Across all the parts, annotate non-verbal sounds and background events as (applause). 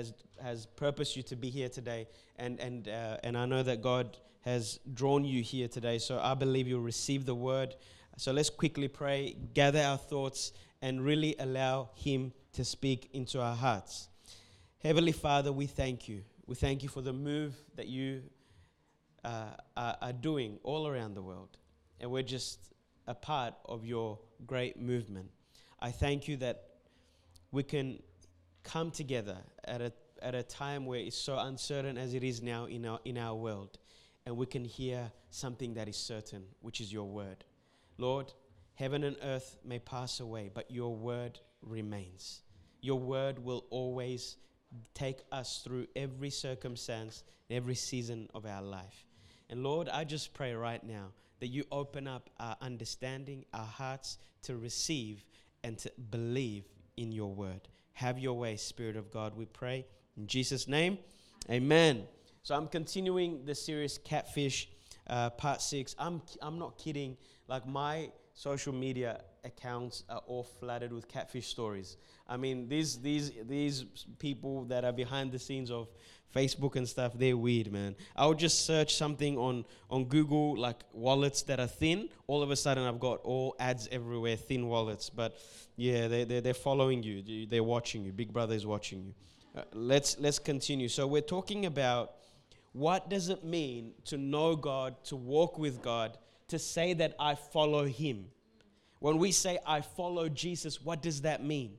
has has purposed you to be here today, and and uh, and I know that God has drawn you here today. So I believe you'll receive the word. So let's quickly pray, gather our thoughts, and really allow Him to speak into our hearts. Heavenly Father, we thank you. We thank you for the move that you uh, are, are doing all around the world, and we're just a part of your great movement. I thank you that we can come together at a, at a time where it's so uncertain as it is now in our, in our world, and we can hear something that is certain, which is your word. Lord, heaven and earth may pass away, but your word remains. Your word will always take us through every circumstance, every season of our life. And Lord, I just pray right now that you open up our understanding, our hearts to receive and to believe in your word. Have your way, Spirit of God, we pray. In Jesus' name, amen. So I'm continuing the series Catfish, uh, part six. I'm, I'm not kidding. Like, my social media accounts are all flooded with catfish stories. I mean, these, these, these people that are behind the scenes of Facebook and stuff, they're weird, man. I would just search something on, on Google, like wallets that are thin. All of a sudden, I've got all ads everywhere, thin wallets. But yeah, they, they, they're following you, they're watching you. Big Brother is watching you. Uh, let's, let's continue. So, we're talking about what does it mean to know God, to walk with God, to say that I follow Him. When we say I follow Jesus, what does that mean?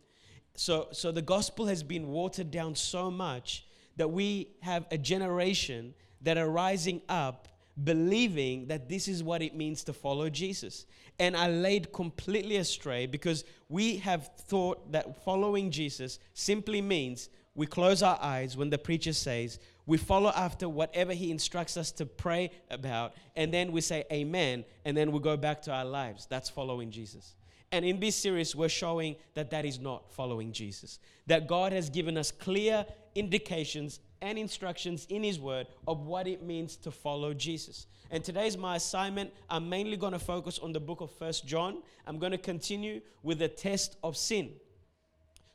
So, so the gospel has been watered down so much that we have a generation that are rising up believing that this is what it means to follow Jesus. And I laid completely astray because we have thought that following Jesus simply means we close our eyes when the preacher says, we follow after whatever he instructs us to pray about, and then we say amen, and then we go back to our lives. That's following Jesus. And in this series, we're showing that that is not following Jesus. That God has given us clear indications and instructions in His Word of what it means to follow Jesus. And today's my assignment. I'm mainly going to focus on the book of First John. I'm going to continue with the test of sin.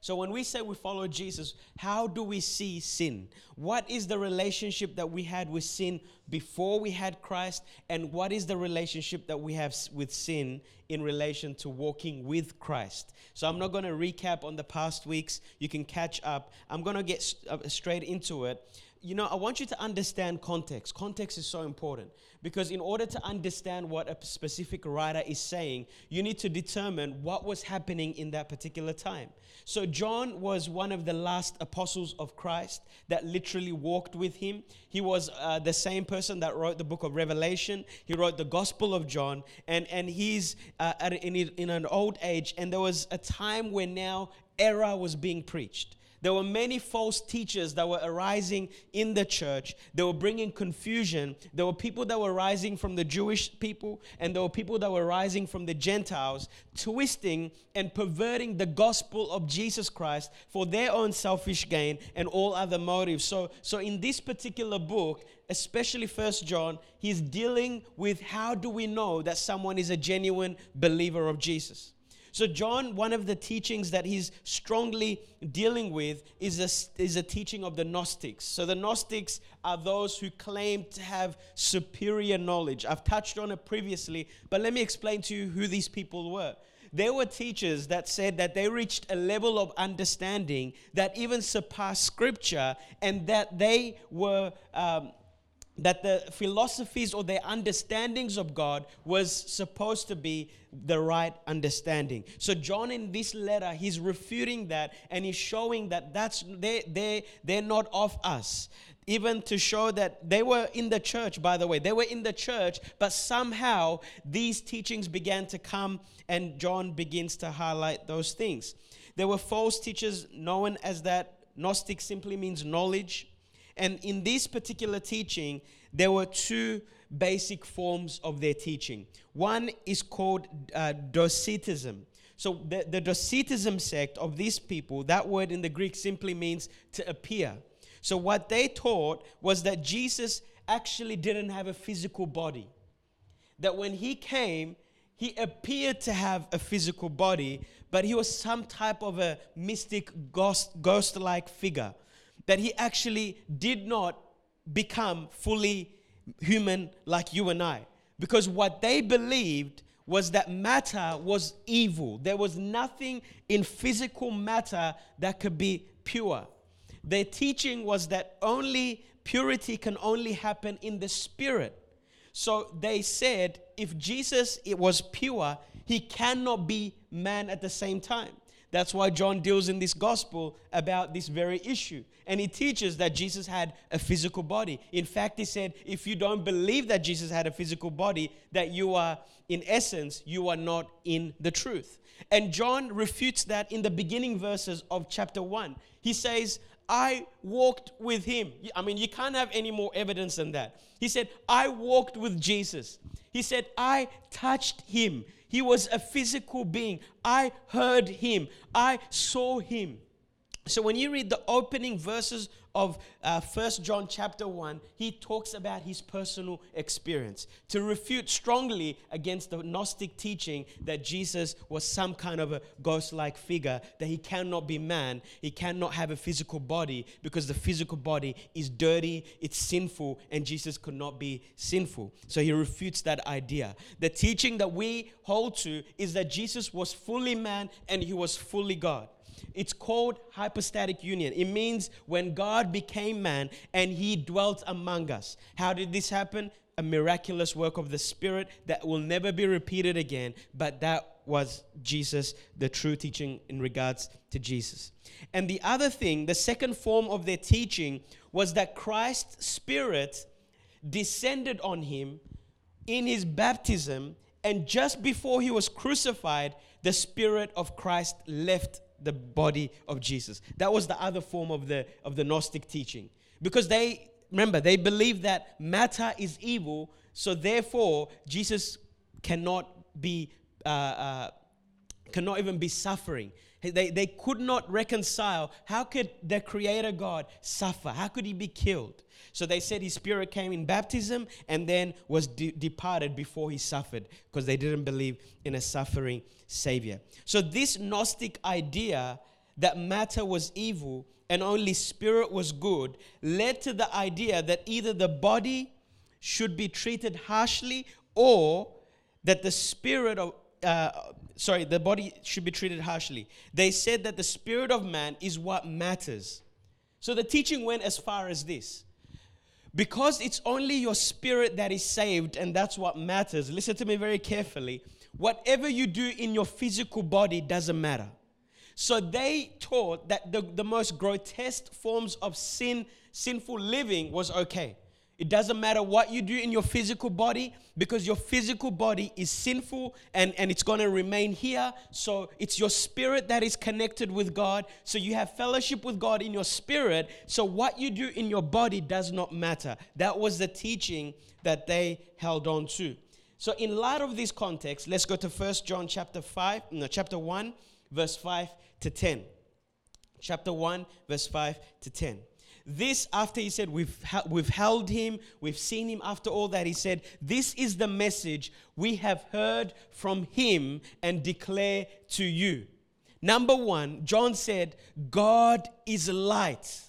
So, when we say we follow Jesus, how do we see sin? What is the relationship that we had with sin before we had Christ? And what is the relationship that we have with sin in relation to walking with Christ? So, I'm not going to recap on the past weeks. You can catch up. I'm going to get uh, straight into it you know, I want you to understand context. Context is so important because, in order to understand what a specific writer is saying, you need to determine what was happening in that particular time. So, John was one of the last apostles of Christ that literally walked with him. He was uh, the same person that wrote the book of Revelation, he wrote the Gospel of John, and, and he's uh, in, in an old age. And there was a time when now error was being preached. There were many false teachers that were arising in the church. They were bringing confusion. There were people that were rising from the Jewish people, and there were people that were rising from the Gentiles, twisting and perverting the gospel of Jesus Christ for their own selfish gain and all other motives. So, so in this particular book, especially First John, he's dealing with how do we know that someone is a genuine believer of Jesus. So, John, one of the teachings that he's strongly dealing with is a, is a teaching of the Gnostics. So, the Gnostics are those who claim to have superior knowledge. I've touched on it previously, but let me explain to you who these people were. There were teachers that said that they reached a level of understanding that even surpassed scripture and that they were. Um, that the philosophies or their understandings of God was supposed to be the right understanding. So John in this letter he's refuting that and he's showing that that's they they they're not of us. Even to show that they were in the church by the way. They were in the church but somehow these teachings began to come and John begins to highlight those things. There were false teachers known as that Gnostic simply means knowledge and in this particular teaching, there were two basic forms of their teaching. One is called uh, Docetism. So the, the Docetism sect of these people, that word in the Greek simply means to appear. So what they taught was that Jesus actually didn't have a physical body. That when he came, he appeared to have a physical body, but he was some type of a mystic ghost, ghost-like figure that he actually did not become fully human like you and I. Because what they believed was that matter was evil. There was nothing in physical matter that could be pure. Their teaching was that only purity can only happen in the spirit. So they said if Jesus it was pure, he cannot be man at the same time. That's why John deals in this gospel about this very issue. And he teaches that Jesus had a physical body. In fact, he said, if you don't believe that Jesus had a physical body, that you are, in essence, you are not in the truth. And John refutes that in the beginning verses of chapter 1. He says, I walked with him. I mean, you can't have any more evidence than that. He said, I walked with Jesus. He said, I touched him. He was a physical being. I heard him. I saw him. So when you read the opening verses of uh, 1 John chapter 1, he talks about his personal experience to refute strongly against the Gnostic teaching that Jesus was some kind of a ghost like figure, that he cannot be man, he cannot have a physical body because the physical body is dirty, it's sinful, and Jesus could not be sinful. So he refutes that idea. The teaching that we hold to is that Jesus was fully man and he was fully God. It's called hypostatic union. It means when God became man and he dwelt among us. How did this happen? A miraculous work of the Spirit that will never be repeated again, but that was Jesus, the true teaching in regards to Jesus. And the other thing, the second form of their teaching was that Christ's Spirit descended on him in his baptism, and just before he was crucified, the Spirit of Christ left the body of Jesus. That was the other form of the of the Gnostic teaching. Because they remember they believe that matter is evil, so therefore Jesus cannot be uh, uh, cannot even be suffering. They, they could not reconcile. How could the Creator God suffer? How could he be killed? So they said his spirit came in baptism and then was de- departed before he suffered because they didn't believe in a suffering Savior. So, this Gnostic idea that matter was evil and only spirit was good led to the idea that either the body should be treated harshly or that the spirit of uh, sorry the body should be treated harshly they said that the spirit of man is what matters so the teaching went as far as this because it's only your spirit that is saved and that's what matters listen to me very carefully whatever you do in your physical body doesn't matter. So they taught that the, the most grotesque forms of sin, sinful living was okay. It doesn't matter what you do in your physical body because your physical body is sinful and, and it's going to remain here. So it's your spirit that is connected with God. So you have fellowship with God in your spirit. So what you do in your body does not matter. That was the teaching that they held on to. So, in light of this context, let's go to 1 John chapter 5, no, chapter 1, verse 5 to 10. Chapter 1, verse 5 to 10. This, after he said, we've, we've held him, we've seen him, after all that, he said, This is the message we have heard from him and declare to you. Number one, John said, God is light.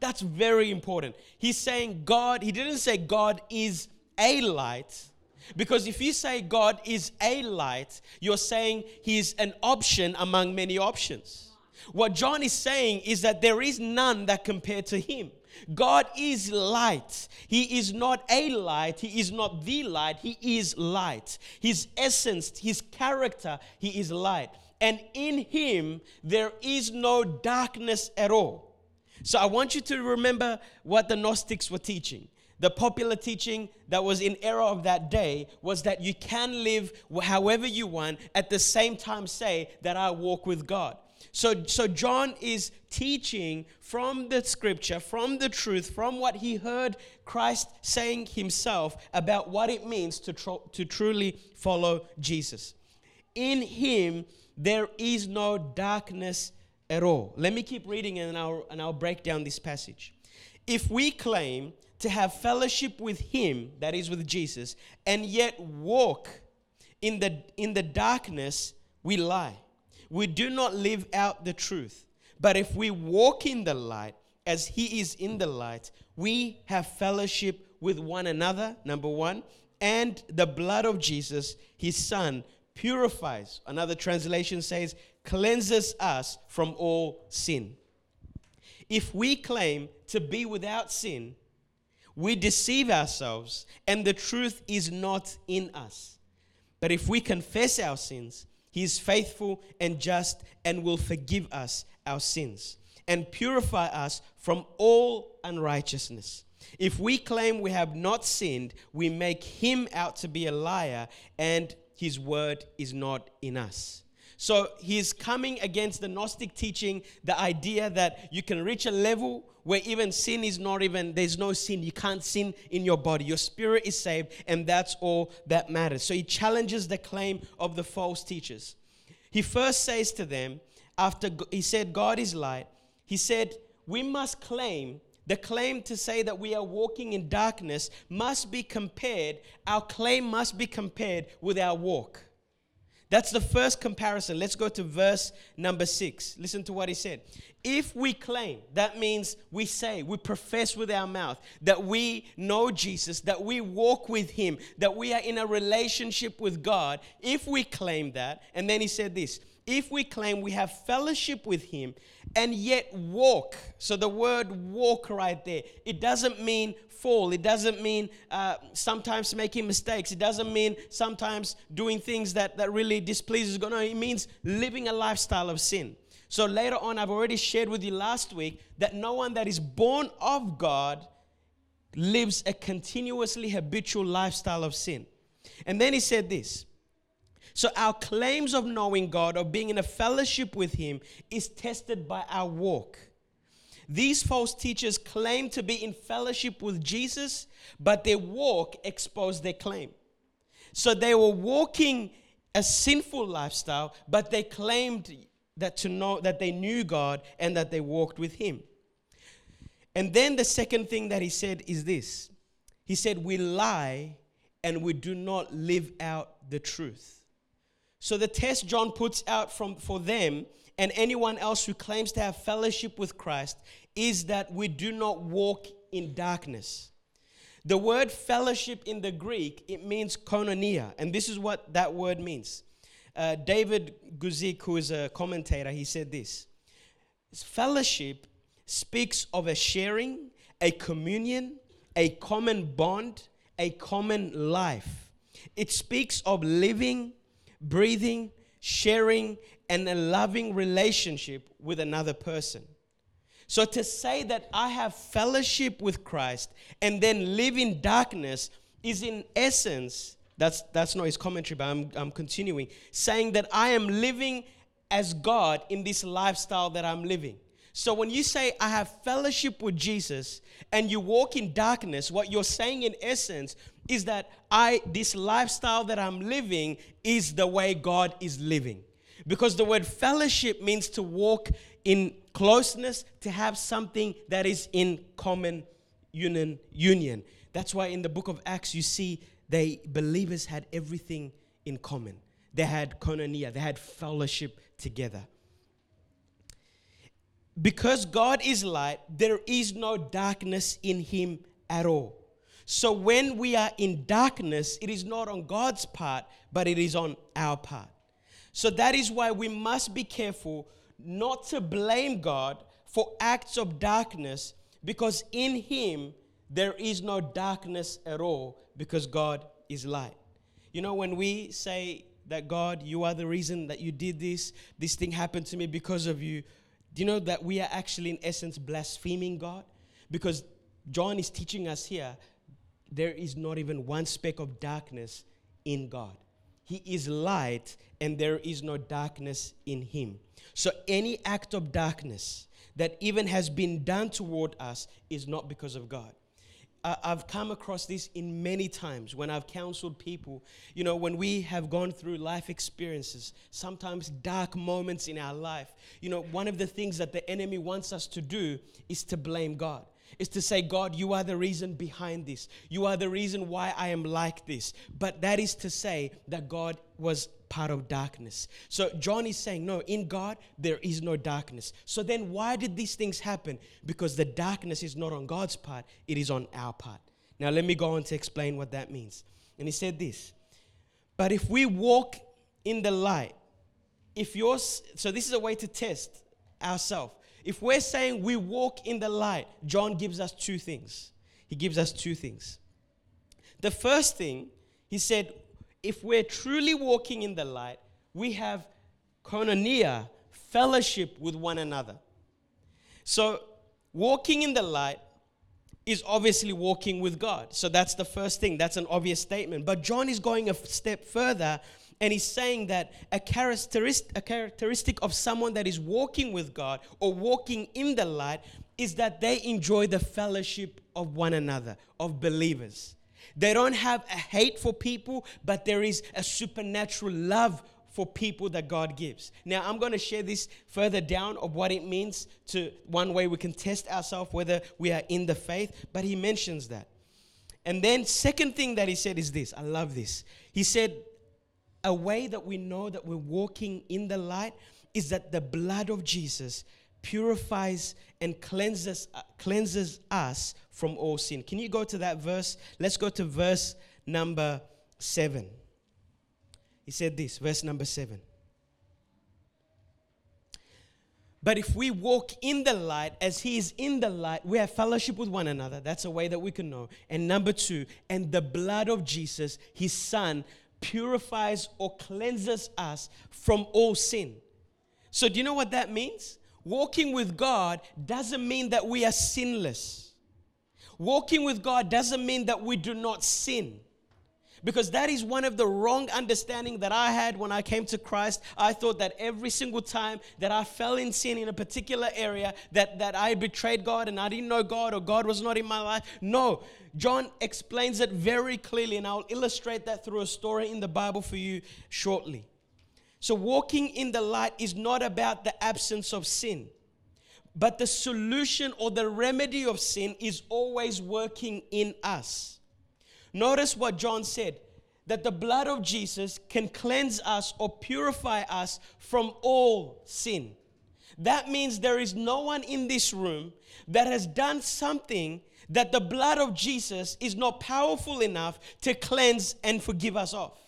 That's very important. He's saying God, he didn't say God is a light because if you say God is a light, you're saying He's an option among many options. What John is saying is that there is none that compare to Him. God is light. He is not a light. He is not the light. He is light. His essence, His character, He is light. And in Him, there is no darkness at all. So I want you to remember what the Gnostics were teaching. The popular teaching that was in error of that day was that you can live however you want, at the same time say that I walk with God. So, so John is teaching from the scripture, from the truth, from what he heard Christ saying himself about what it means to, tr- to truly follow Jesus. In him, there is no darkness at all. Let me keep reading and I'll, and I'll break down this passage. If we claim to have fellowship with him that is with jesus and yet walk in the in the darkness we lie we do not live out the truth but if we walk in the light as he is in the light, we have fellowship with one another, number one, and the blood of Jesus, his son, purifies. Another translation says, cleanses us from all sin. If we claim to be without sin, we deceive ourselves and the truth is not in us. But if we confess our sins, he is faithful and just and will forgive us our sins and purify us from all unrighteousness. If we claim we have not sinned, we make him out to be a liar and his word is not in us. So he's coming against the Gnostic teaching, the idea that you can reach a level where even sin is not even, there's no sin. You can't sin in your body. Your spirit is saved, and that's all that matters. So he challenges the claim of the false teachers. He first says to them, after he said, God is light, he said, We must claim the claim to say that we are walking in darkness must be compared, our claim must be compared with our walk. That's the first comparison. Let's go to verse number six. Listen to what he said. If we claim, that means we say, we profess with our mouth that we know Jesus, that we walk with him, that we are in a relationship with God. If we claim that, and then he said this if we claim we have fellowship with him and yet walk, so the word walk right there, it doesn't mean fall. It doesn't mean uh, sometimes making mistakes. It doesn't mean sometimes doing things that, that really displeases God. No, it means living a lifestyle of sin. So later on, I've already shared with you last week that no one that is born of God lives a continuously habitual lifestyle of sin. And then he said this so our claims of knowing God, of being in a fellowship with Him, is tested by our walk. These false teachers claim to be in fellowship with Jesus, but their walk exposed their claim. So they were walking a sinful lifestyle, but they claimed that to know that they knew God and that they walked with Him. And then the second thing that he said is this He said, We lie and we do not live out the truth. So the test John puts out from, for them and anyone else who claims to have fellowship with Christ is that we do not walk in darkness. The word fellowship in the Greek, it means koinonia, and this is what that word means. Uh, David Guzik, who is a commentator, he said this Fellowship speaks of a sharing, a communion, a common bond, a common life. It speaks of living breathing, sharing, and a loving relationship with another person. So to say that I have fellowship with Christ and then live in darkness is in essence, that's, that's not his commentary, but I'm, I'm continuing, saying that I am living as God in this lifestyle that I'm living. So when you say, I have fellowship with Jesus, and you walk in darkness, what you're saying in essence is that I, this lifestyle that I'm living is the way God is living. Because the word fellowship means to walk in closeness, to have something that is in common union. union. That's why in the book of Acts you see they believers had everything in common. They had koinonia, they had fellowship together. Because God is light, there is no darkness in him at all. So when we are in darkness, it is not on God's part, but it is on our part. So that is why we must be careful not to blame God for acts of darkness, because in him there is no darkness at all, because God is light. You know, when we say that God, you are the reason that you did this, this thing happened to me because of you, do you know that we are actually, in essence, blaspheming God? Because John is teaching us here there is not even one speck of darkness in God. He is light and there is no darkness in him. So any act of darkness that even has been done toward us is not because of God. I've come across this in many times when I've counseled people. You know, when we have gone through life experiences, sometimes dark moments in our life, you know, one of the things that the enemy wants us to do is to blame God. Is to say, God, you are the reason behind this. You are the reason why I am like this. But that is to say that God was part of darkness. So John is saying, no, in God, there is no darkness. So then why did these things happen? Because the darkness is not on God's part, it is on our part. Now, let me go on to explain what that means. And he said this But if we walk in the light, if yours, so this is a way to test ourselves. If we're saying we walk in the light, John gives us two things. He gives us two things. The first thing, he said, if we're truly walking in the light, we have koinonia, fellowship with one another. So, walking in the light is obviously walking with God. So, that's the first thing. That's an obvious statement. But John is going a step further and he's saying that a characteristic, a characteristic of someone that is walking with God or walking in the light is that they enjoy the fellowship of one another, of believers. They don't have a hate for people, but there is a supernatural love for people that God gives. Now, I'm going to share this further down of what it means to one way we can test ourselves whether we are in the faith, but he mentions that. And then second thing that he said is this. I love this. He said a way that we know that we're walking in the light is that the blood of Jesus purifies and cleanses, uh, cleanses us from all sin. Can you go to that verse? Let's go to verse number seven. He said this, verse number seven. But if we walk in the light as He is in the light, we have fellowship with one another. That's a way that we can know. And number two, and the blood of Jesus, His Son, purifies or cleanses us from all sin. So, do you know what that means? Walking with God doesn't mean that we are sinless. Walking with God doesn't mean that we do not sin. Because that is one of the wrong understanding that I had when I came to Christ. I thought that every single time that I fell in sin in a particular area, that, that I betrayed God and I didn't know God or God was not in my life. No, John explains it very clearly, and I'll illustrate that through a story in the Bible for you shortly. So, walking in the light is not about the absence of sin, but the solution or the remedy of sin is always working in us. Notice what John said that the blood of Jesus can cleanse us or purify us from all sin. That means there is no one in this room that has done something that the blood of Jesus is not powerful enough to cleanse and forgive us of.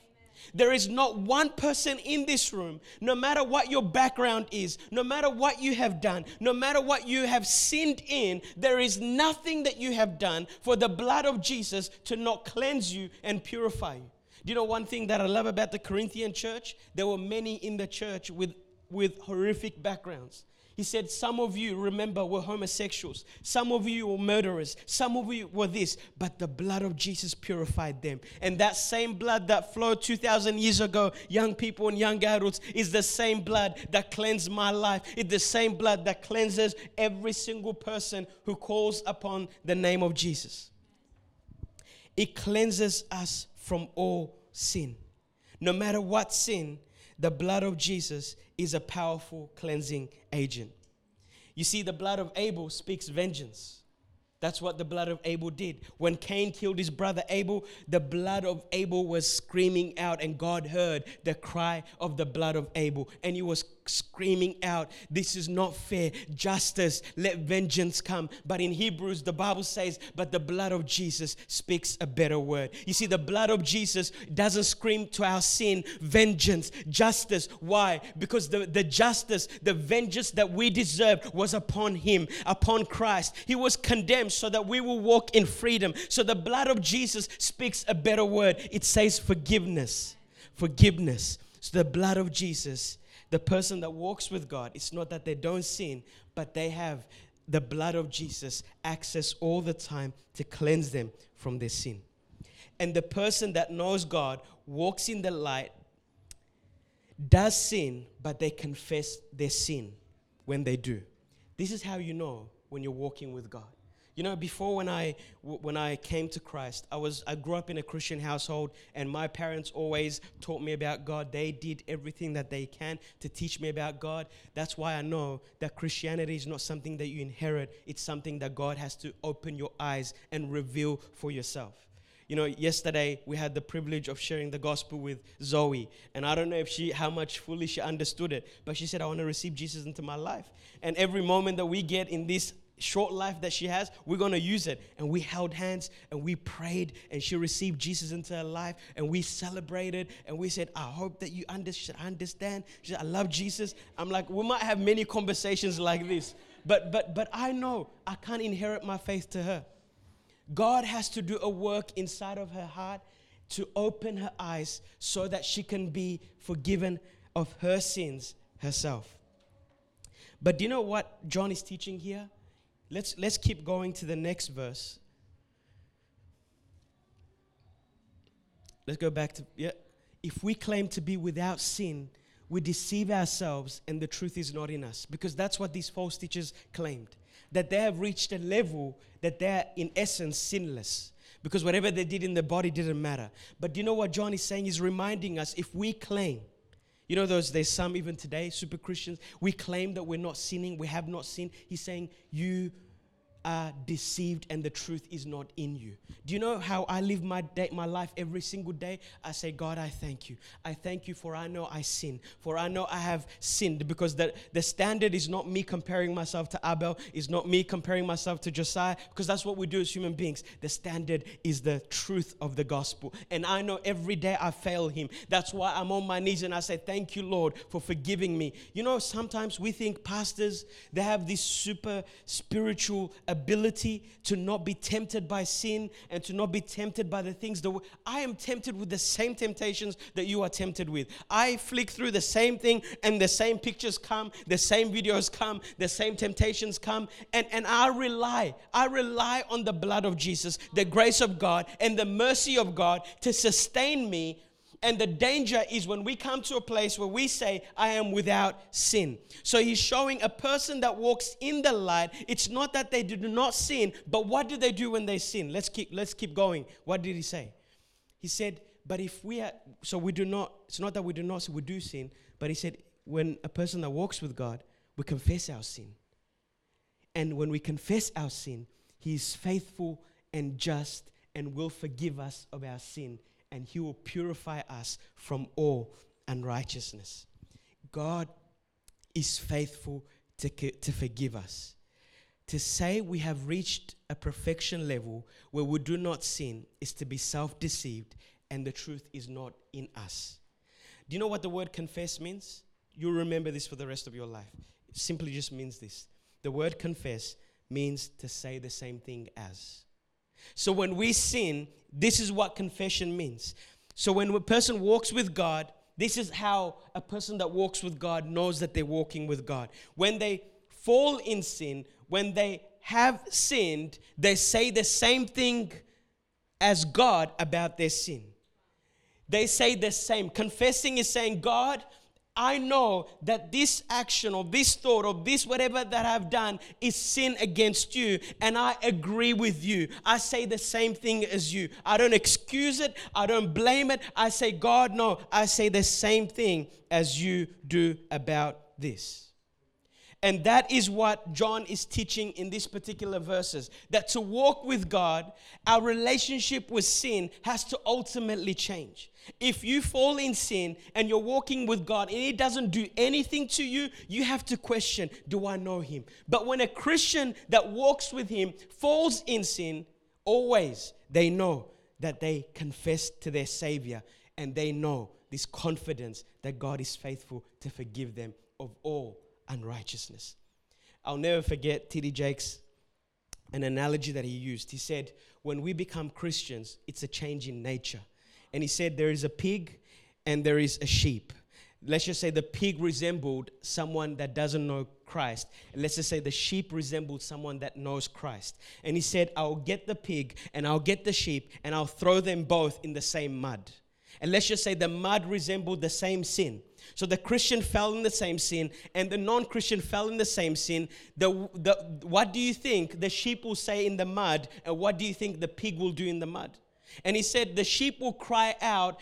There is not one person in this room, no matter what your background is, no matter what you have done, no matter what you have sinned in, there is nothing that you have done for the blood of Jesus to not cleanse you and purify you. Do you know one thing that I love about the Corinthian church? There were many in the church with, with horrific backgrounds. He said, Some of you, remember, were homosexuals. Some of you were murderers. Some of you were this. But the blood of Jesus purified them. And that same blood that flowed 2,000 years ago, young people and young adults, is the same blood that cleansed my life. It's the same blood that cleanses every single person who calls upon the name of Jesus. It cleanses us from all sin. No matter what sin, the blood of Jesus is a powerful cleansing agent. You see, the blood of Abel speaks vengeance. That's what the blood of Abel did. When Cain killed his brother Abel, the blood of Abel was screaming out, and God heard the cry of the blood of Abel. And he was screaming out, This is not fair. Justice, let vengeance come. But in Hebrews, the Bible says, But the blood of Jesus speaks a better word. You see, the blood of Jesus doesn't scream to our sin, vengeance, justice. Why? Because the, the justice, the vengeance that we deserved was upon him, upon Christ. He was condemned so that we will walk in freedom. So the blood of Jesus speaks a better word. It says forgiveness. Forgiveness. So the blood of Jesus the person that walks with God, it's not that they don't sin, but they have the blood of Jesus access all the time to cleanse them from their sin. And the person that knows God walks in the light, does sin, but they confess their sin when they do. This is how you know when you're walking with God. You know, before when I when I came to Christ, I was I grew up in a Christian household, and my parents always taught me about God. They did everything that they can to teach me about God. That's why I know that Christianity is not something that you inherit. It's something that God has to open your eyes and reveal for yourself. You know, yesterday we had the privilege of sharing the gospel with Zoe, and I don't know if she how much fully she understood it, but she said, "I want to receive Jesus into my life." And every moment that we get in this short life that she has, we're going to use it. And we held hands and we prayed and she received Jesus into her life and we celebrated and we said, I hope that you understand. She said, I love Jesus. I'm like, we might have many conversations like this, but, but, but I know I can't inherit my faith to her. God has to do a work inside of her heart to open her eyes so that she can be forgiven of her sins herself. But do you know what John is teaching here? Let's, let's keep going to the next verse. Let's go back to, yeah. If we claim to be without sin, we deceive ourselves and the truth is not in us. Because that's what these false teachers claimed that they have reached a level that they're, in essence, sinless. Because whatever they did in the body didn't matter. But do you know what John is saying? He's reminding us if we claim, you know, those there's some even today, super Christians, we claim that we're not sinning, we have not sinned. He's saying, You are deceived and the truth is not in you. Do you know how I live my day, my life every single day? I say, God, I thank you. I thank you for I know I sin. For I know I have sinned because the, the standard is not me comparing myself to Abel, is not me comparing myself to Josiah, because that's what we do as human beings. The standard is the truth of the gospel. And I know every day I fail him. That's why I'm on my knees and I say, Thank you, Lord, for forgiving me. You know, sometimes we think pastors, they have this super spiritual ability to not be tempted by sin and to not be tempted by the things that I am tempted with the same temptations that you are tempted with. I flick through the same thing and the same pictures come, the same videos come, the same temptations come, and, and I rely, I rely on the blood of Jesus, the grace of God, and the mercy of God to sustain me and the danger is when we come to a place where we say, I am without sin. So he's showing a person that walks in the light, it's not that they do not sin, but what do they do when they sin? Let's keep let's keep going. What did he say? He said, but if we are so we do not, it's not that we do not so we do sin, but he said, when a person that walks with God, we confess our sin. And when we confess our sin, he is faithful and just and will forgive us of our sin and he will purify us from all unrighteousness. God is faithful to, to forgive us. To say we have reached a perfection level where we do not sin is to be self deceived and the truth is not in us. Do you know what the word confess means? You'll remember this for the rest of your life. It simply just means this. The word confess means to say the same thing as. So when we sin, this is what confession means. So when a person walks with God, this is how a person that walks with God knows that they're walking with God. When they fall in sin, when they have sinned, they say the same thing as God about their sin. They say the same. Confessing is saying, God, I know that this action or this thought or this whatever that I've done is sin against you, and I agree with you. I say the same thing as you. I don't excuse it, I don't blame it. I say, God, no, I say the same thing as you do about this. And that is what John is teaching in these particular verses that to walk with God, our relationship with sin has to ultimately change. If you fall in sin and you're walking with God and it doesn't do anything to you, you have to question Do I know Him? But when a Christian that walks with Him falls in sin, always they know that they confess to their Savior and they know this confidence that God is faithful to forgive them of all unrighteousness. I'll never forget T.D. Jakes, an analogy that he used. He said, When we become Christians, it's a change in nature. And he said, There is a pig and there is a sheep. Let's just say the pig resembled someone that doesn't know Christ. And let's just say the sheep resembled someone that knows Christ. And he said, I'll get the pig and I'll get the sheep and I'll throw them both in the same mud. And let's just say the mud resembled the same sin. So the Christian fell in the same sin and the non Christian fell in the same sin. The, the, what do you think the sheep will say in the mud and what do you think the pig will do in the mud? And he said, The sheep will cry out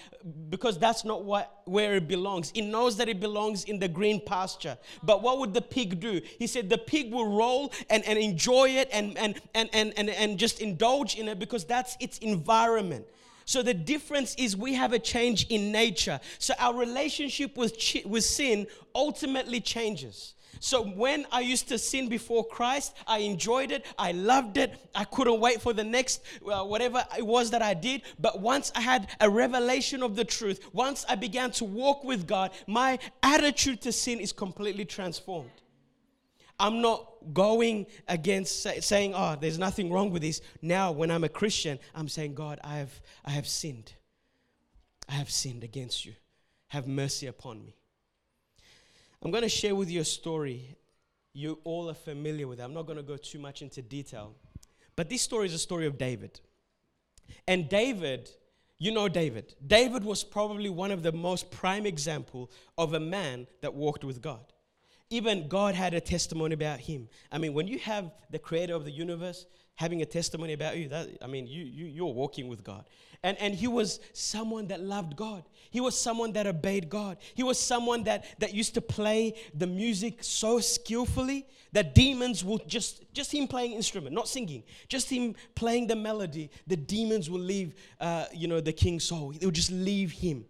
because that's not what, where it belongs. It knows that it belongs in the green pasture. But what would the pig do? He said, The pig will roll and, and enjoy it and, and, and, and, and, and just indulge in it because that's its environment. So the difference is we have a change in nature. So our relationship with, with sin ultimately changes. So when I used to sin before Christ, I enjoyed it, I loved it, I couldn't wait for the next uh, whatever it was that I did. But once I had a revelation of the truth, once I began to walk with God, my attitude to sin is completely transformed. I'm not going against say, saying, oh, there's nothing wrong with this. Now, when I'm a Christian, I'm saying, God, I have, I have sinned. I have sinned against you. Have mercy upon me. I'm going to share with you a story you all are familiar with. it. I'm not going to go too much into detail. But this story is a story of David. And David, you know David. David was probably one of the most prime example of a man that walked with God. Even God had a testimony about him. I mean, when you have the creator of the universe having a testimony about you, that I mean, you, you you're walking with God. And, and he was someone that loved God. He was someone that obeyed God. He was someone that, that used to play the music so skillfully that demons will just, just him playing instrument, not singing, just him playing the melody, the demons will leave, uh, you know, the king's soul. They will just leave him.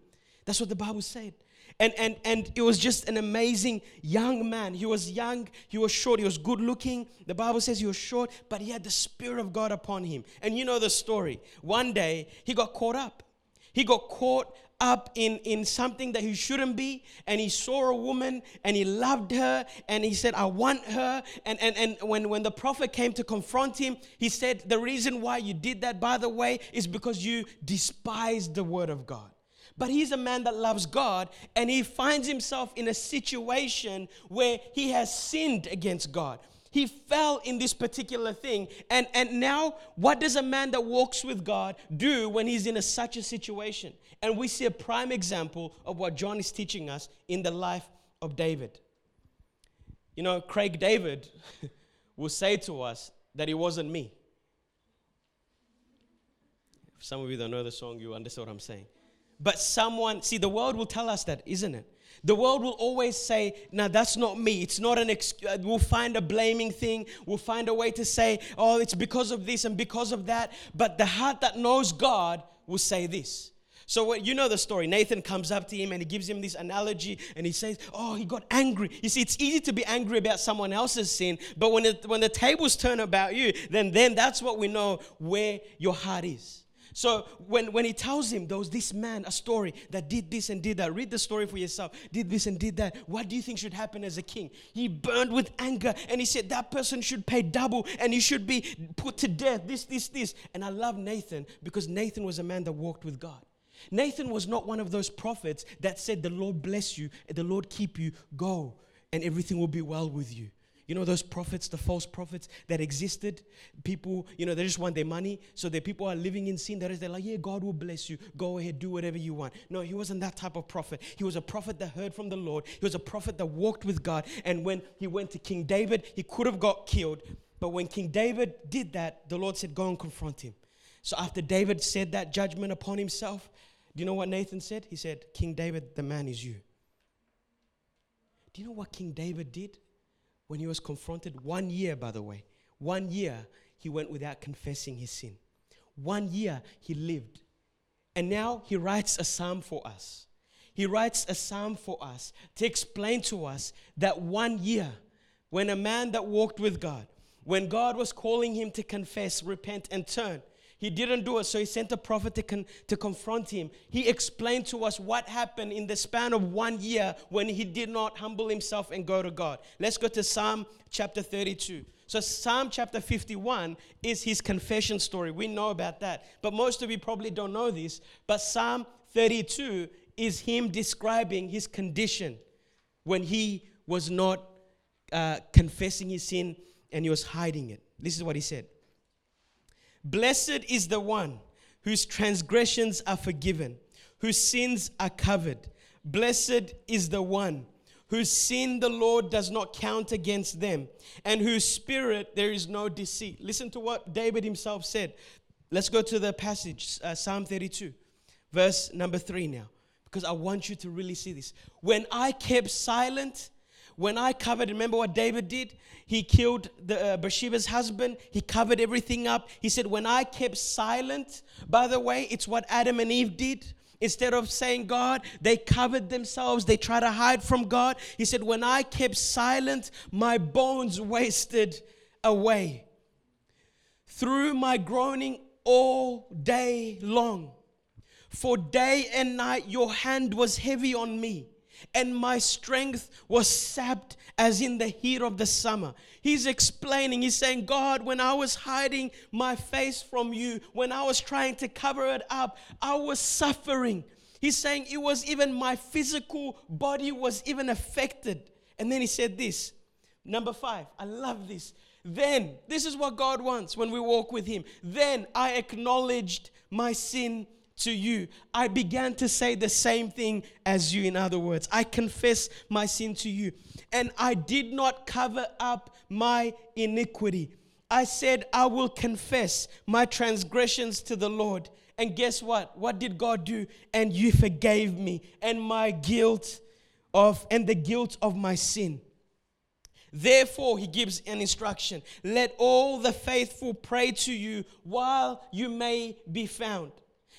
That's what the Bible said. And, and, and it was just an amazing young man. He was young, he was short, he was good looking. The Bible says he was short, but he had the Spirit of God upon him. And you know the story. One day, he got caught up. He got caught up in, in something that he shouldn't be, and he saw a woman and he loved her, and he said, I want her. And, and, and when, when the prophet came to confront him, he said, The reason why you did that, by the way, is because you despised the word of God. But he's a man that loves God and he finds himself in a situation where he has sinned against God. He fell in this particular thing. And, and now, what does a man that walks with God do when he's in a, such a situation? And we see a prime example of what John is teaching us in the life of David. You know, Craig David (laughs) will say to us that it wasn't me. If some of you don't know the song, you understand what I'm saying. But someone, see, the world will tell us that, isn't it? The world will always say, "Now that's not me. It's not an excuse." Uh, we'll find a blaming thing. We'll find a way to say, "Oh, it's because of this and because of that." But the heart that knows God will say this. So what, you know the story. Nathan comes up to him and he gives him this analogy and he says, "Oh, he got angry." You see, it's easy to be angry about someone else's sin, but when it, when the tables turn about you, then then that's what we know where your heart is. So when, when he tells him there was this man, a story that did this and did that, read the story for yourself, did this and did that. What do you think should happen as a king? He burned with anger and he said that person should pay double and he should be put to death, this, this, this. And I love Nathan because Nathan was a man that walked with God. Nathan was not one of those prophets that said, The Lord bless you, the Lord keep you, go, and everything will be well with you. You know those prophets, the false prophets that existed? People, you know, they just want their money. So the people are living in sin. That is, they're like, yeah, God will bless you. Go ahead, do whatever you want. No, he wasn't that type of prophet. He was a prophet that heard from the Lord. He was a prophet that walked with God. And when he went to King David, he could have got killed. But when King David did that, the Lord said, go and confront him. So after David said that judgment upon himself, do you know what Nathan said? He said, King David, the man is you. Do you know what King David did? When he was confronted, one year, by the way, one year he went without confessing his sin. One year he lived. And now he writes a psalm for us. He writes a psalm for us to explain to us that one year, when a man that walked with God, when God was calling him to confess, repent, and turn, he didn't do it, so he sent a prophet to, con- to confront him. He explained to us what happened in the span of one year when he did not humble himself and go to God. Let's go to Psalm chapter 32. So, Psalm chapter 51 is his confession story. We know about that. But most of you probably don't know this. But Psalm 32 is him describing his condition when he was not uh, confessing his sin and he was hiding it. This is what he said Blessed is the one whose transgressions are forgiven, whose sins are covered. Blessed is the one whose sin the Lord does not count against them, and whose spirit there is no deceit. Listen to what David himself said Let's go to the passage, uh, Psalm 32, verse number 3 now, because I want you to really see this. When I kept silent, when I covered, remember what David did? He killed the, uh, Bathsheba's husband. He covered everything up. He said, When I kept silent, by the way, it's what Adam and Eve did. Instead of saying God, they covered themselves. They try to hide from God. He said, When I kept silent, my bones wasted away. Through my groaning all day long. For day and night your hand was heavy on me and my strength was sapped as in the heat of the summer. He's explaining, he's saying, God, when I was hiding my face from you, when I was trying to cover it up, I was suffering. He's saying it was even my physical body was even affected. And then he said this, number five, I love this. Then, this is what God wants when we walk with Him. Then I acknowledged my sin to you. I began to say the same thing as you, in other words. I confess my sin to you. And I did not cover up my iniquity. I said, I will confess my transgressions to the Lord. And guess what? What did God do? And you forgave me and my guilt of and the guilt of my sin. Therefore, he gives an instruction let all the faithful pray to you while you may be found.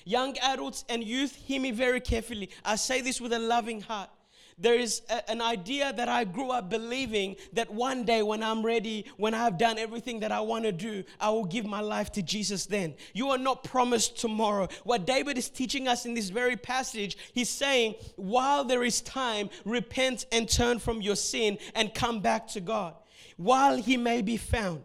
Young adults and youth, hear me very carefully. I say this with a loving heart. There is a, an idea that I grew up believing that one day when I'm ready, when I've done everything that I want to do, I will give my life to Jesus then. You are not promised tomorrow. What David is teaching us in this very passage, he's saying, while there is time, repent and turn from your sin and come back to God. While he may be found.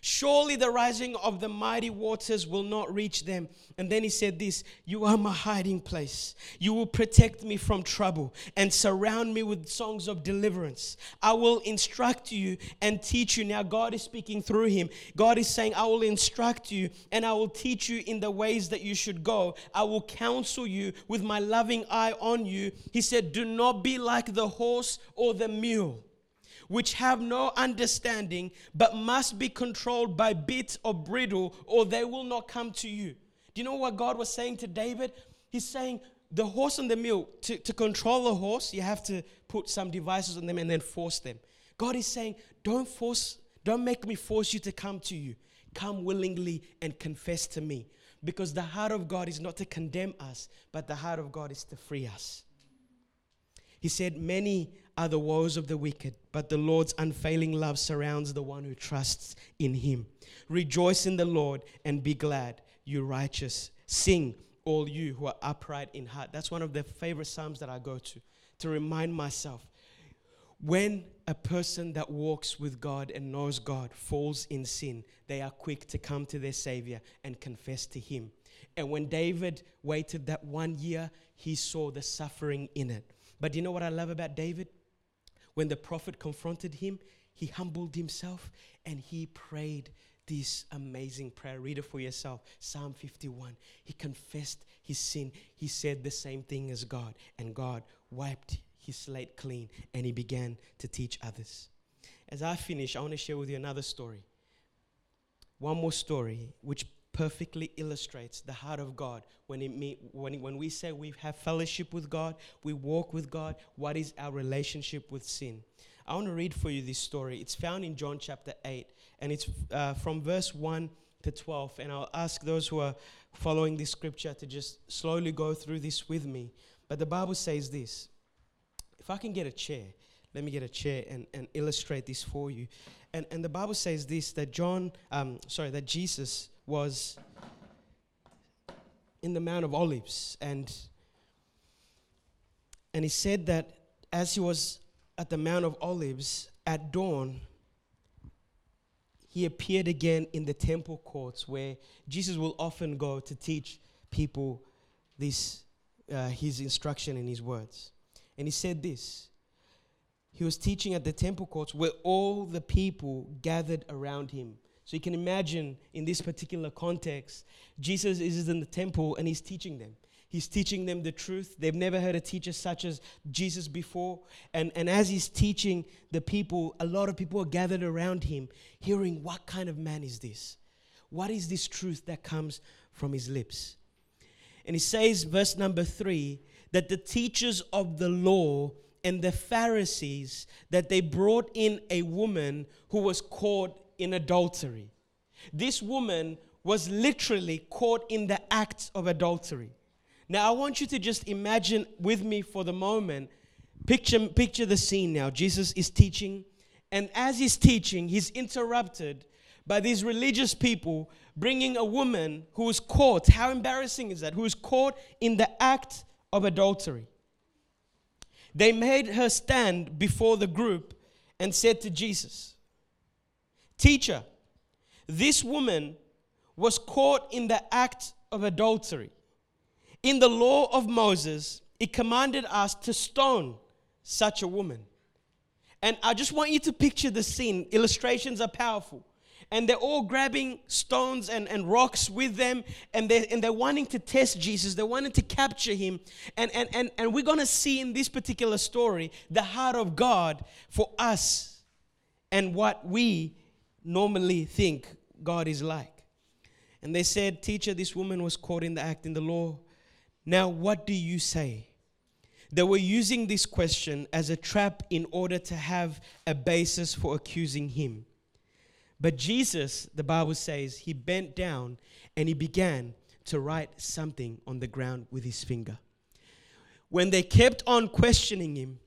Surely the rising of the mighty waters will not reach them. And then he said, This, you are my hiding place. You will protect me from trouble and surround me with songs of deliverance. I will instruct you and teach you. Now, God is speaking through him. God is saying, I will instruct you and I will teach you in the ways that you should go. I will counsel you with my loving eye on you. He said, Do not be like the horse or the mule which have no understanding, but must be controlled by bit or bridle, or they will not come to you. Do you know what God was saying to David? He's saying, the horse and the mule, to, to control a horse, you have to put some devices on them and then force them. God is saying, don't force, don't make me force you to come to you. Come willingly and confess to me. Because the heart of God is not to condemn us, but the heart of God is to free us. He said, Many are the woes of the wicked, but the Lord's unfailing love surrounds the one who trusts in him. Rejoice in the Lord and be glad, you righteous. Sing, all you who are upright in heart. That's one of the favorite Psalms that I go to, to remind myself. When a person that walks with God and knows God falls in sin, they are quick to come to their Savior and confess to Him. And when David waited that one year, he saw the suffering in it. But do you know what I love about David? When the prophet confronted him, he humbled himself and he prayed this amazing prayer. Read it for yourself. Psalm 51. He confessed his sin. He said the same thing as God, and God wiped his slate clean and he began to teach others. As I finish, I want to share with you another story. One more story, which perfectly illustrates the heart of God. When, it mean, when, when we say we have fellowship with God, we walk with God, what is our relationship with sin? I want to read for you this story. It's found in John chapter 8, and it's uh, from verse 1 to 12. And I'll ask those who are following this scripture to just slowly go through this with me. But the Bible says this if I can get a chair, let me get a chair and, and illustrate this for you. And, and the Bible says this that John, um, sorry, that Jesus was in the Mount of Olives. And, and he said that as he was at the Mount of Olives at dawn, he appeared again in the temple courts where Jesus will often go to teach people this, uh, his instruction and his words. And he said this He was teaching at the temple courts where all the people gathered around him. So you can imagine in this particular context, Jesus is in the temple and he's teaching them. He's teaching them the truth. They've never heard a teacher such as Jesus before. And, and as he's teaching the people, a lot of people are gathered around him, hearing what kind of man is this? What is this truth that comes from his lips? And he says, verse number three, that the teachers of the law and the Pharisees that they brought in a woman who was caught in adultery. This woman was literally caught in the act of adultery. Now, I want you to just imagine with me for the moment. Picture, picture the scene now. Jesus is teaching, and as he's teaching, he's interrupted by these religious people bringing a woman who is caught. How embarrassing is that? Who is caught in the act of adultery. They made her stand before the group and said to Jesus, Teacher, this woman was caught in the act of adultery. In the law of Moses, it commanded us to stone such a woman. And I just want you to picture the scene. Illustrations are powerful and they're all grabbing stones and, and rocks with them and they're, and they're wanting to test jesus they're wanting to capture him and, and, and, and we're going to see in this particular story the heart of god for us and what we normally think god is like. And they said teacher this woman was caught in the act in the law. Now what do you say? They were using this question as a trap in order to have a basis for accusing him. But Jesus, the Bible says, he bent down and he began to write something on the ground with his finger. When they kept on questioning him,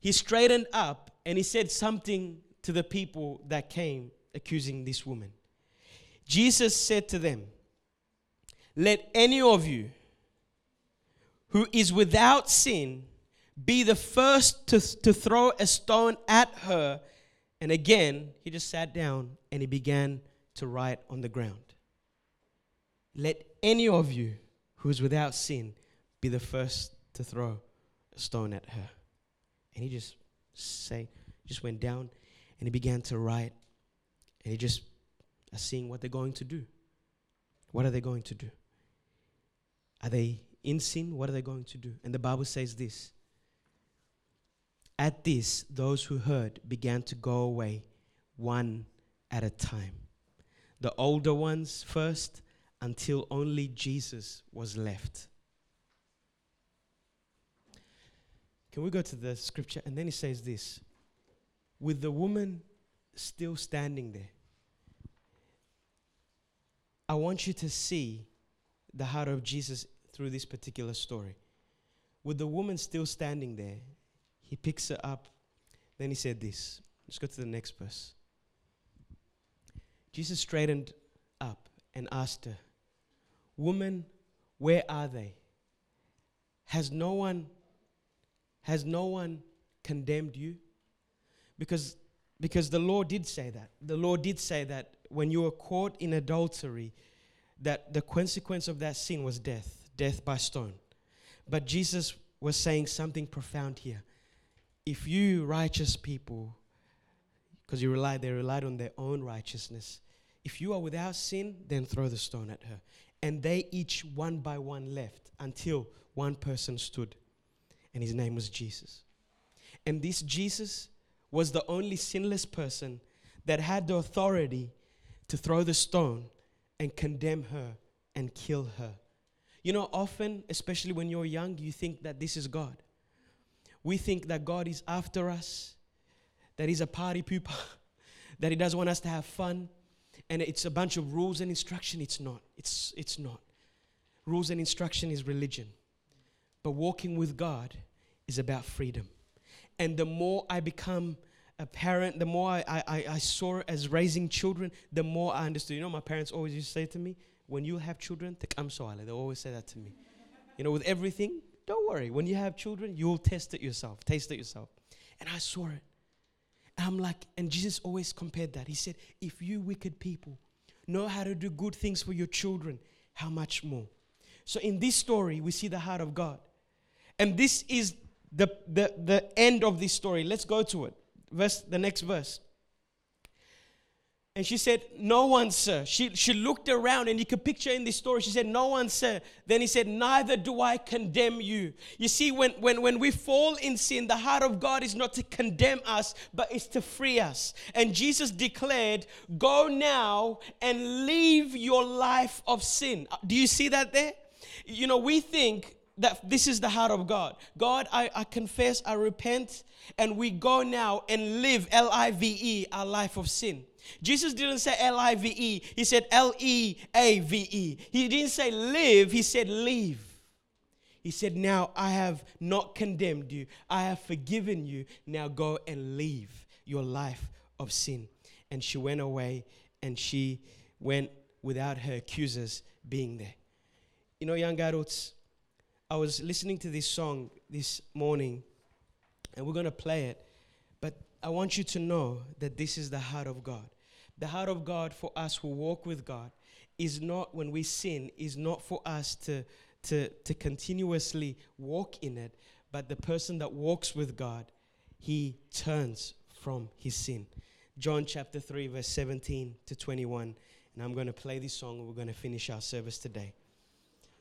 he straightened up and he said something to the people that came accusing this woman. Jesus said to them, Let any of you who is without sin be the first to, to throw a stone at her. And again, he just sat down and he began to write on the ground. Let any of you who is without sin be the first to throw a stone at her. And he just say, just went down and he began to write. He just are seeing what they're going to do. What are they going to do? Are they in sin? What are they going to do? And the Bible says this At this, those who heard began to go away, one at a time. The older ones first, until only Jesus was left. Can we go to the scripture? And then he says this with the woman still standing there. I want you to see the heart of Jesus through this particular story. With the woman still standing there, he picks her up. Then he said this. Let's go to the next verse. Jesus straightened up and asked her, Woman, where are they? Has no one has no one condemned you? Because because the Lord did say that. The Lord did say that when you were caught in adultery, that the consequence of that sin was death, death by stone. But Jesus was saying something profound here. If you righteous people because you relied, they relied on their own righteousness. If you are without sin, then throw the stone at her. And they each one by one left until one person stood, and his name was Jesus. And this Jesus was the only sinless person that had the authority to throw the stone and condemn her and kill her. You know, often, especially when you're young, you think that this is God. We think that God is after us, that He's a party pooper, (laughs) that He doesn't want us to have fun, and it's a bunch of rules and instruction. It's not. It's, it's not. Rules and instruction is religion. But walking with God is about freedom. And the more I become a parent, the more I, I, I saw as raising children, the more I understood. You know, my parents always used to say to me, when you have children, I'm sorry. They always say that to me. You know, with everything, don't worry. When you have children, you'll test it yourself, taste it yourself. And I saw it. And I'm like, and Jesus always compared that. He said, if you wicked people know how to do good things for your children, how much more? So in this story, we see the heart of God. And this is the, the, the end of this story. Let's go to it. Verse, the next verse. And she said, No one, sir. She, she looked around, and you could picture in this story, she said, No one, sir. Then he said, Neither do I condemn you. You see, when, when, when we fall in sin, the heart of God is not to condemn us, but it's to free us. And Jesus declared, Go now and leave your life of sin. Do you see that there? You know, we think that this is the heart of God. God, I, I confess, I repent, and we go now and live L I V E, our life of sin. Jesus didn't say L I V E, he said L E A V E. He didn't say live, he said leave. He said, Now I have not condemned you, I have forgiven you. Now go and leave your life of sin. And she went away and she went without her accusers being there. You know, young adults, I was listening to this song this morning and we're going to play it, but I want you to know that this is the heart of God. The heart of God for us who walk with God is not, when we sin, is not for us to, to, to continuously walk in it, but the person that walks with God, he turns from his sin. John chapter 3, verse 17 to 21. And I'm going to play this song and we're going to finish our service today.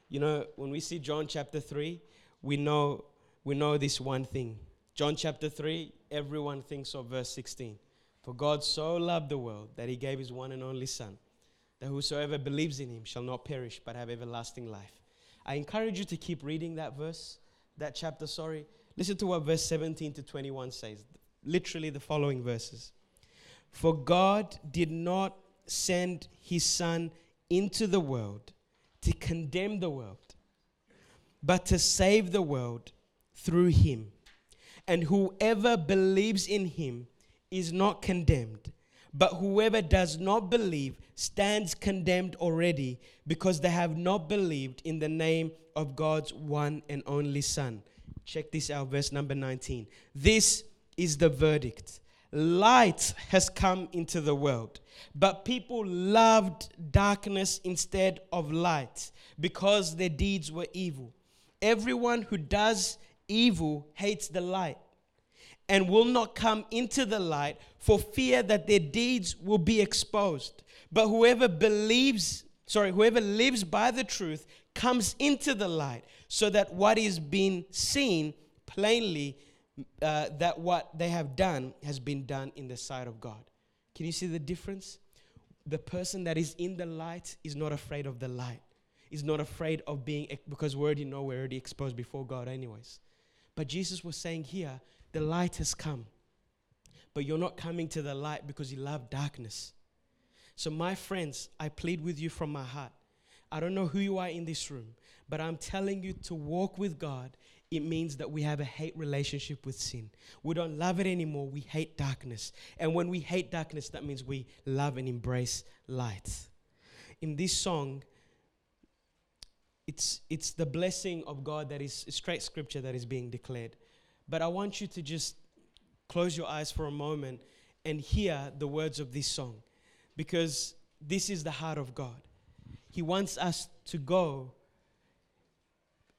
You know, when we see John chapter 3, we know, we know this one thing. John chapter 3, everyone thinks of verse 16. For God so loved the world that he gave his one and only Son, that whosoever believes in him shall not perish but have everlasting life. I encourage you to keep reading that verse, that chapter, sorry. Listen to what verse 17 to 21 says. Literally the following verses. For God did not send his Son into the world to condemn the world, but to save the world through him. And whoever believes in him is not condemned. But whoever does not believe stands condemned already because they have not believed in the name of God's one and only Son. Check this out, verse number 19. This is the verdict. Light has come into the world, but people loved darkness instead of light because their deeds were evil. Everyone who does evil hates the light and will not come into the light for fear that their deeds will be exposed. But whoever believes, sorry, whoever lives by the truth comes into the light so that what is being seen plainly, uh, that what they have done has been done in the sight of God. Can you see the difference? The person that is in the light is not afraid of the light, is not afraid of being, because we already know we're already exposed before God, anyways. But Jesus was saying here, the light has come. But you're not coming to the light because you love darkness. So, my friends, I plead with you from my heart. I don't know who you are in this room, but I'm telling you to walk with God. It means that we have a hate relationship with sin. We don't love it anymore. We hate darkness. And when we hate darkness, that means we love and embrace light. In this song, it's, it's the blessing of God that is straight scripture that is being declared. But I want you to just close your eyes for a moment and hear the words of this song because this is the heart of God. He wants us to go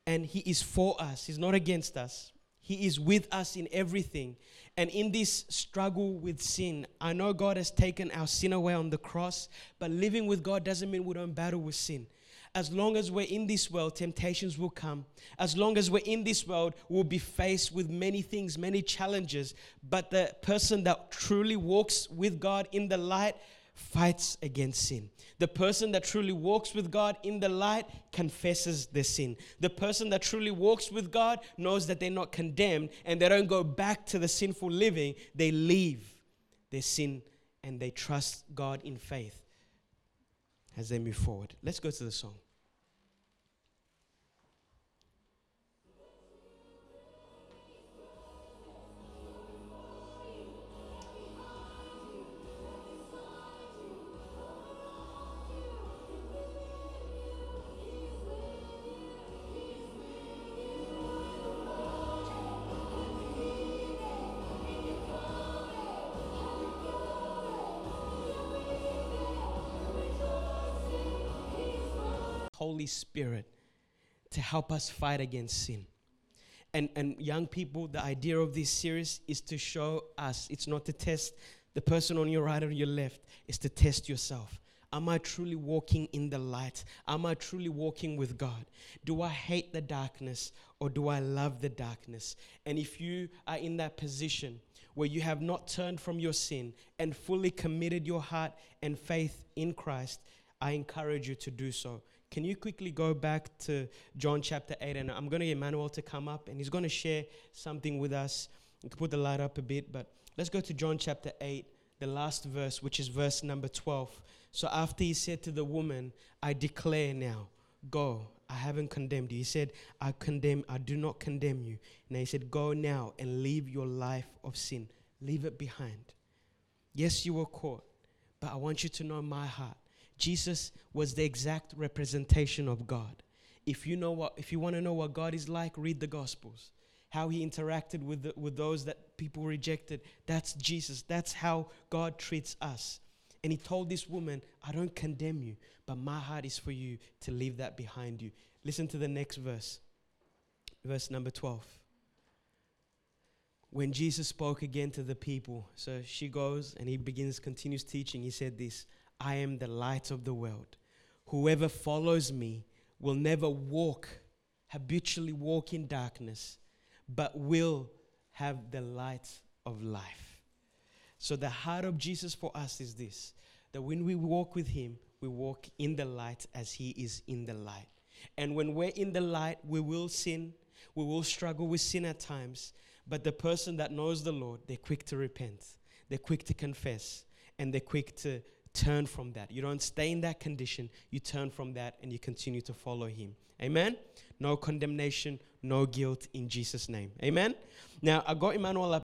and He is for us, He's not against us. He is with us in everything. And in this struggle with sin, I know God has taken our sin away on the cross, but living with God doesn't mean we don't battle with sin as long as we're in this world, temptations will come. As long as we're in this world, we'll be faced with many things, many challenges. But the person that truly walks with God in the light fights against sin. The person that truly walks with God in the light confesses their sin. The person that truly walks with God knows that they're not condemned and they don't go back to the sinful living. They leave their sin and they trust God in faith as they move forward. Let's go to the song. Holy Spirit to help us fight against sin. And, and young people, the idea of this series is to show us, it's not to test the person on your right or your left, it's to test yourself. Am I truly walking in the light? Am I truly walking with God? Do I hate the darkness or do I love the darkness? And if you are in that position where you have not turned from your sin and fully committed your heart and faith in Christ, I encourage you to do so. Can you quickly go back to John chapter 8? And I'm going to get Manuel to come up and he's going to share something with us. You can put the light up a bit, but let's go to John chapter 8, the last verse, which is verse number 12. So after he said to the woman, I declare now, go. I haven't condemned you. He said, I condemn, I do not condemn you. And he said, Go now and leave your life of sin. Leave it behind. Yes, you were caught, but I want you to know my heart. Jesus was the exact representation of God. If you know what if you want to know what God is like, read the gospels. How he interacted with the, with those that people rejected. That's Jesus. That's how God treats us. And he told this woman, I don't condemn you, but my heart is for you to leave that behind you. Listen to the next verse, verse number 12. When Jesus spoke again to the people, so she goes and he begins, continues teaching. He said, This, I am the light of the world. Whoever follows me will never walk, habitually walk in darkness, but will have the light of life. So, the heart of Jesus for us is this that when we walk with Him, we walk in the light as He is in the light. And when we're in the light, we will sin, we will struggle with sin at times. But the person that knows the Lord, they're quick to repent, they're quick to confess, and they're quick to turn from that. You don't stay in that condition, you turn from that and you continue to follow Him. Amen? No condemnation, no guilt in Jesus' name. Amen? Now, I got Emmanuel up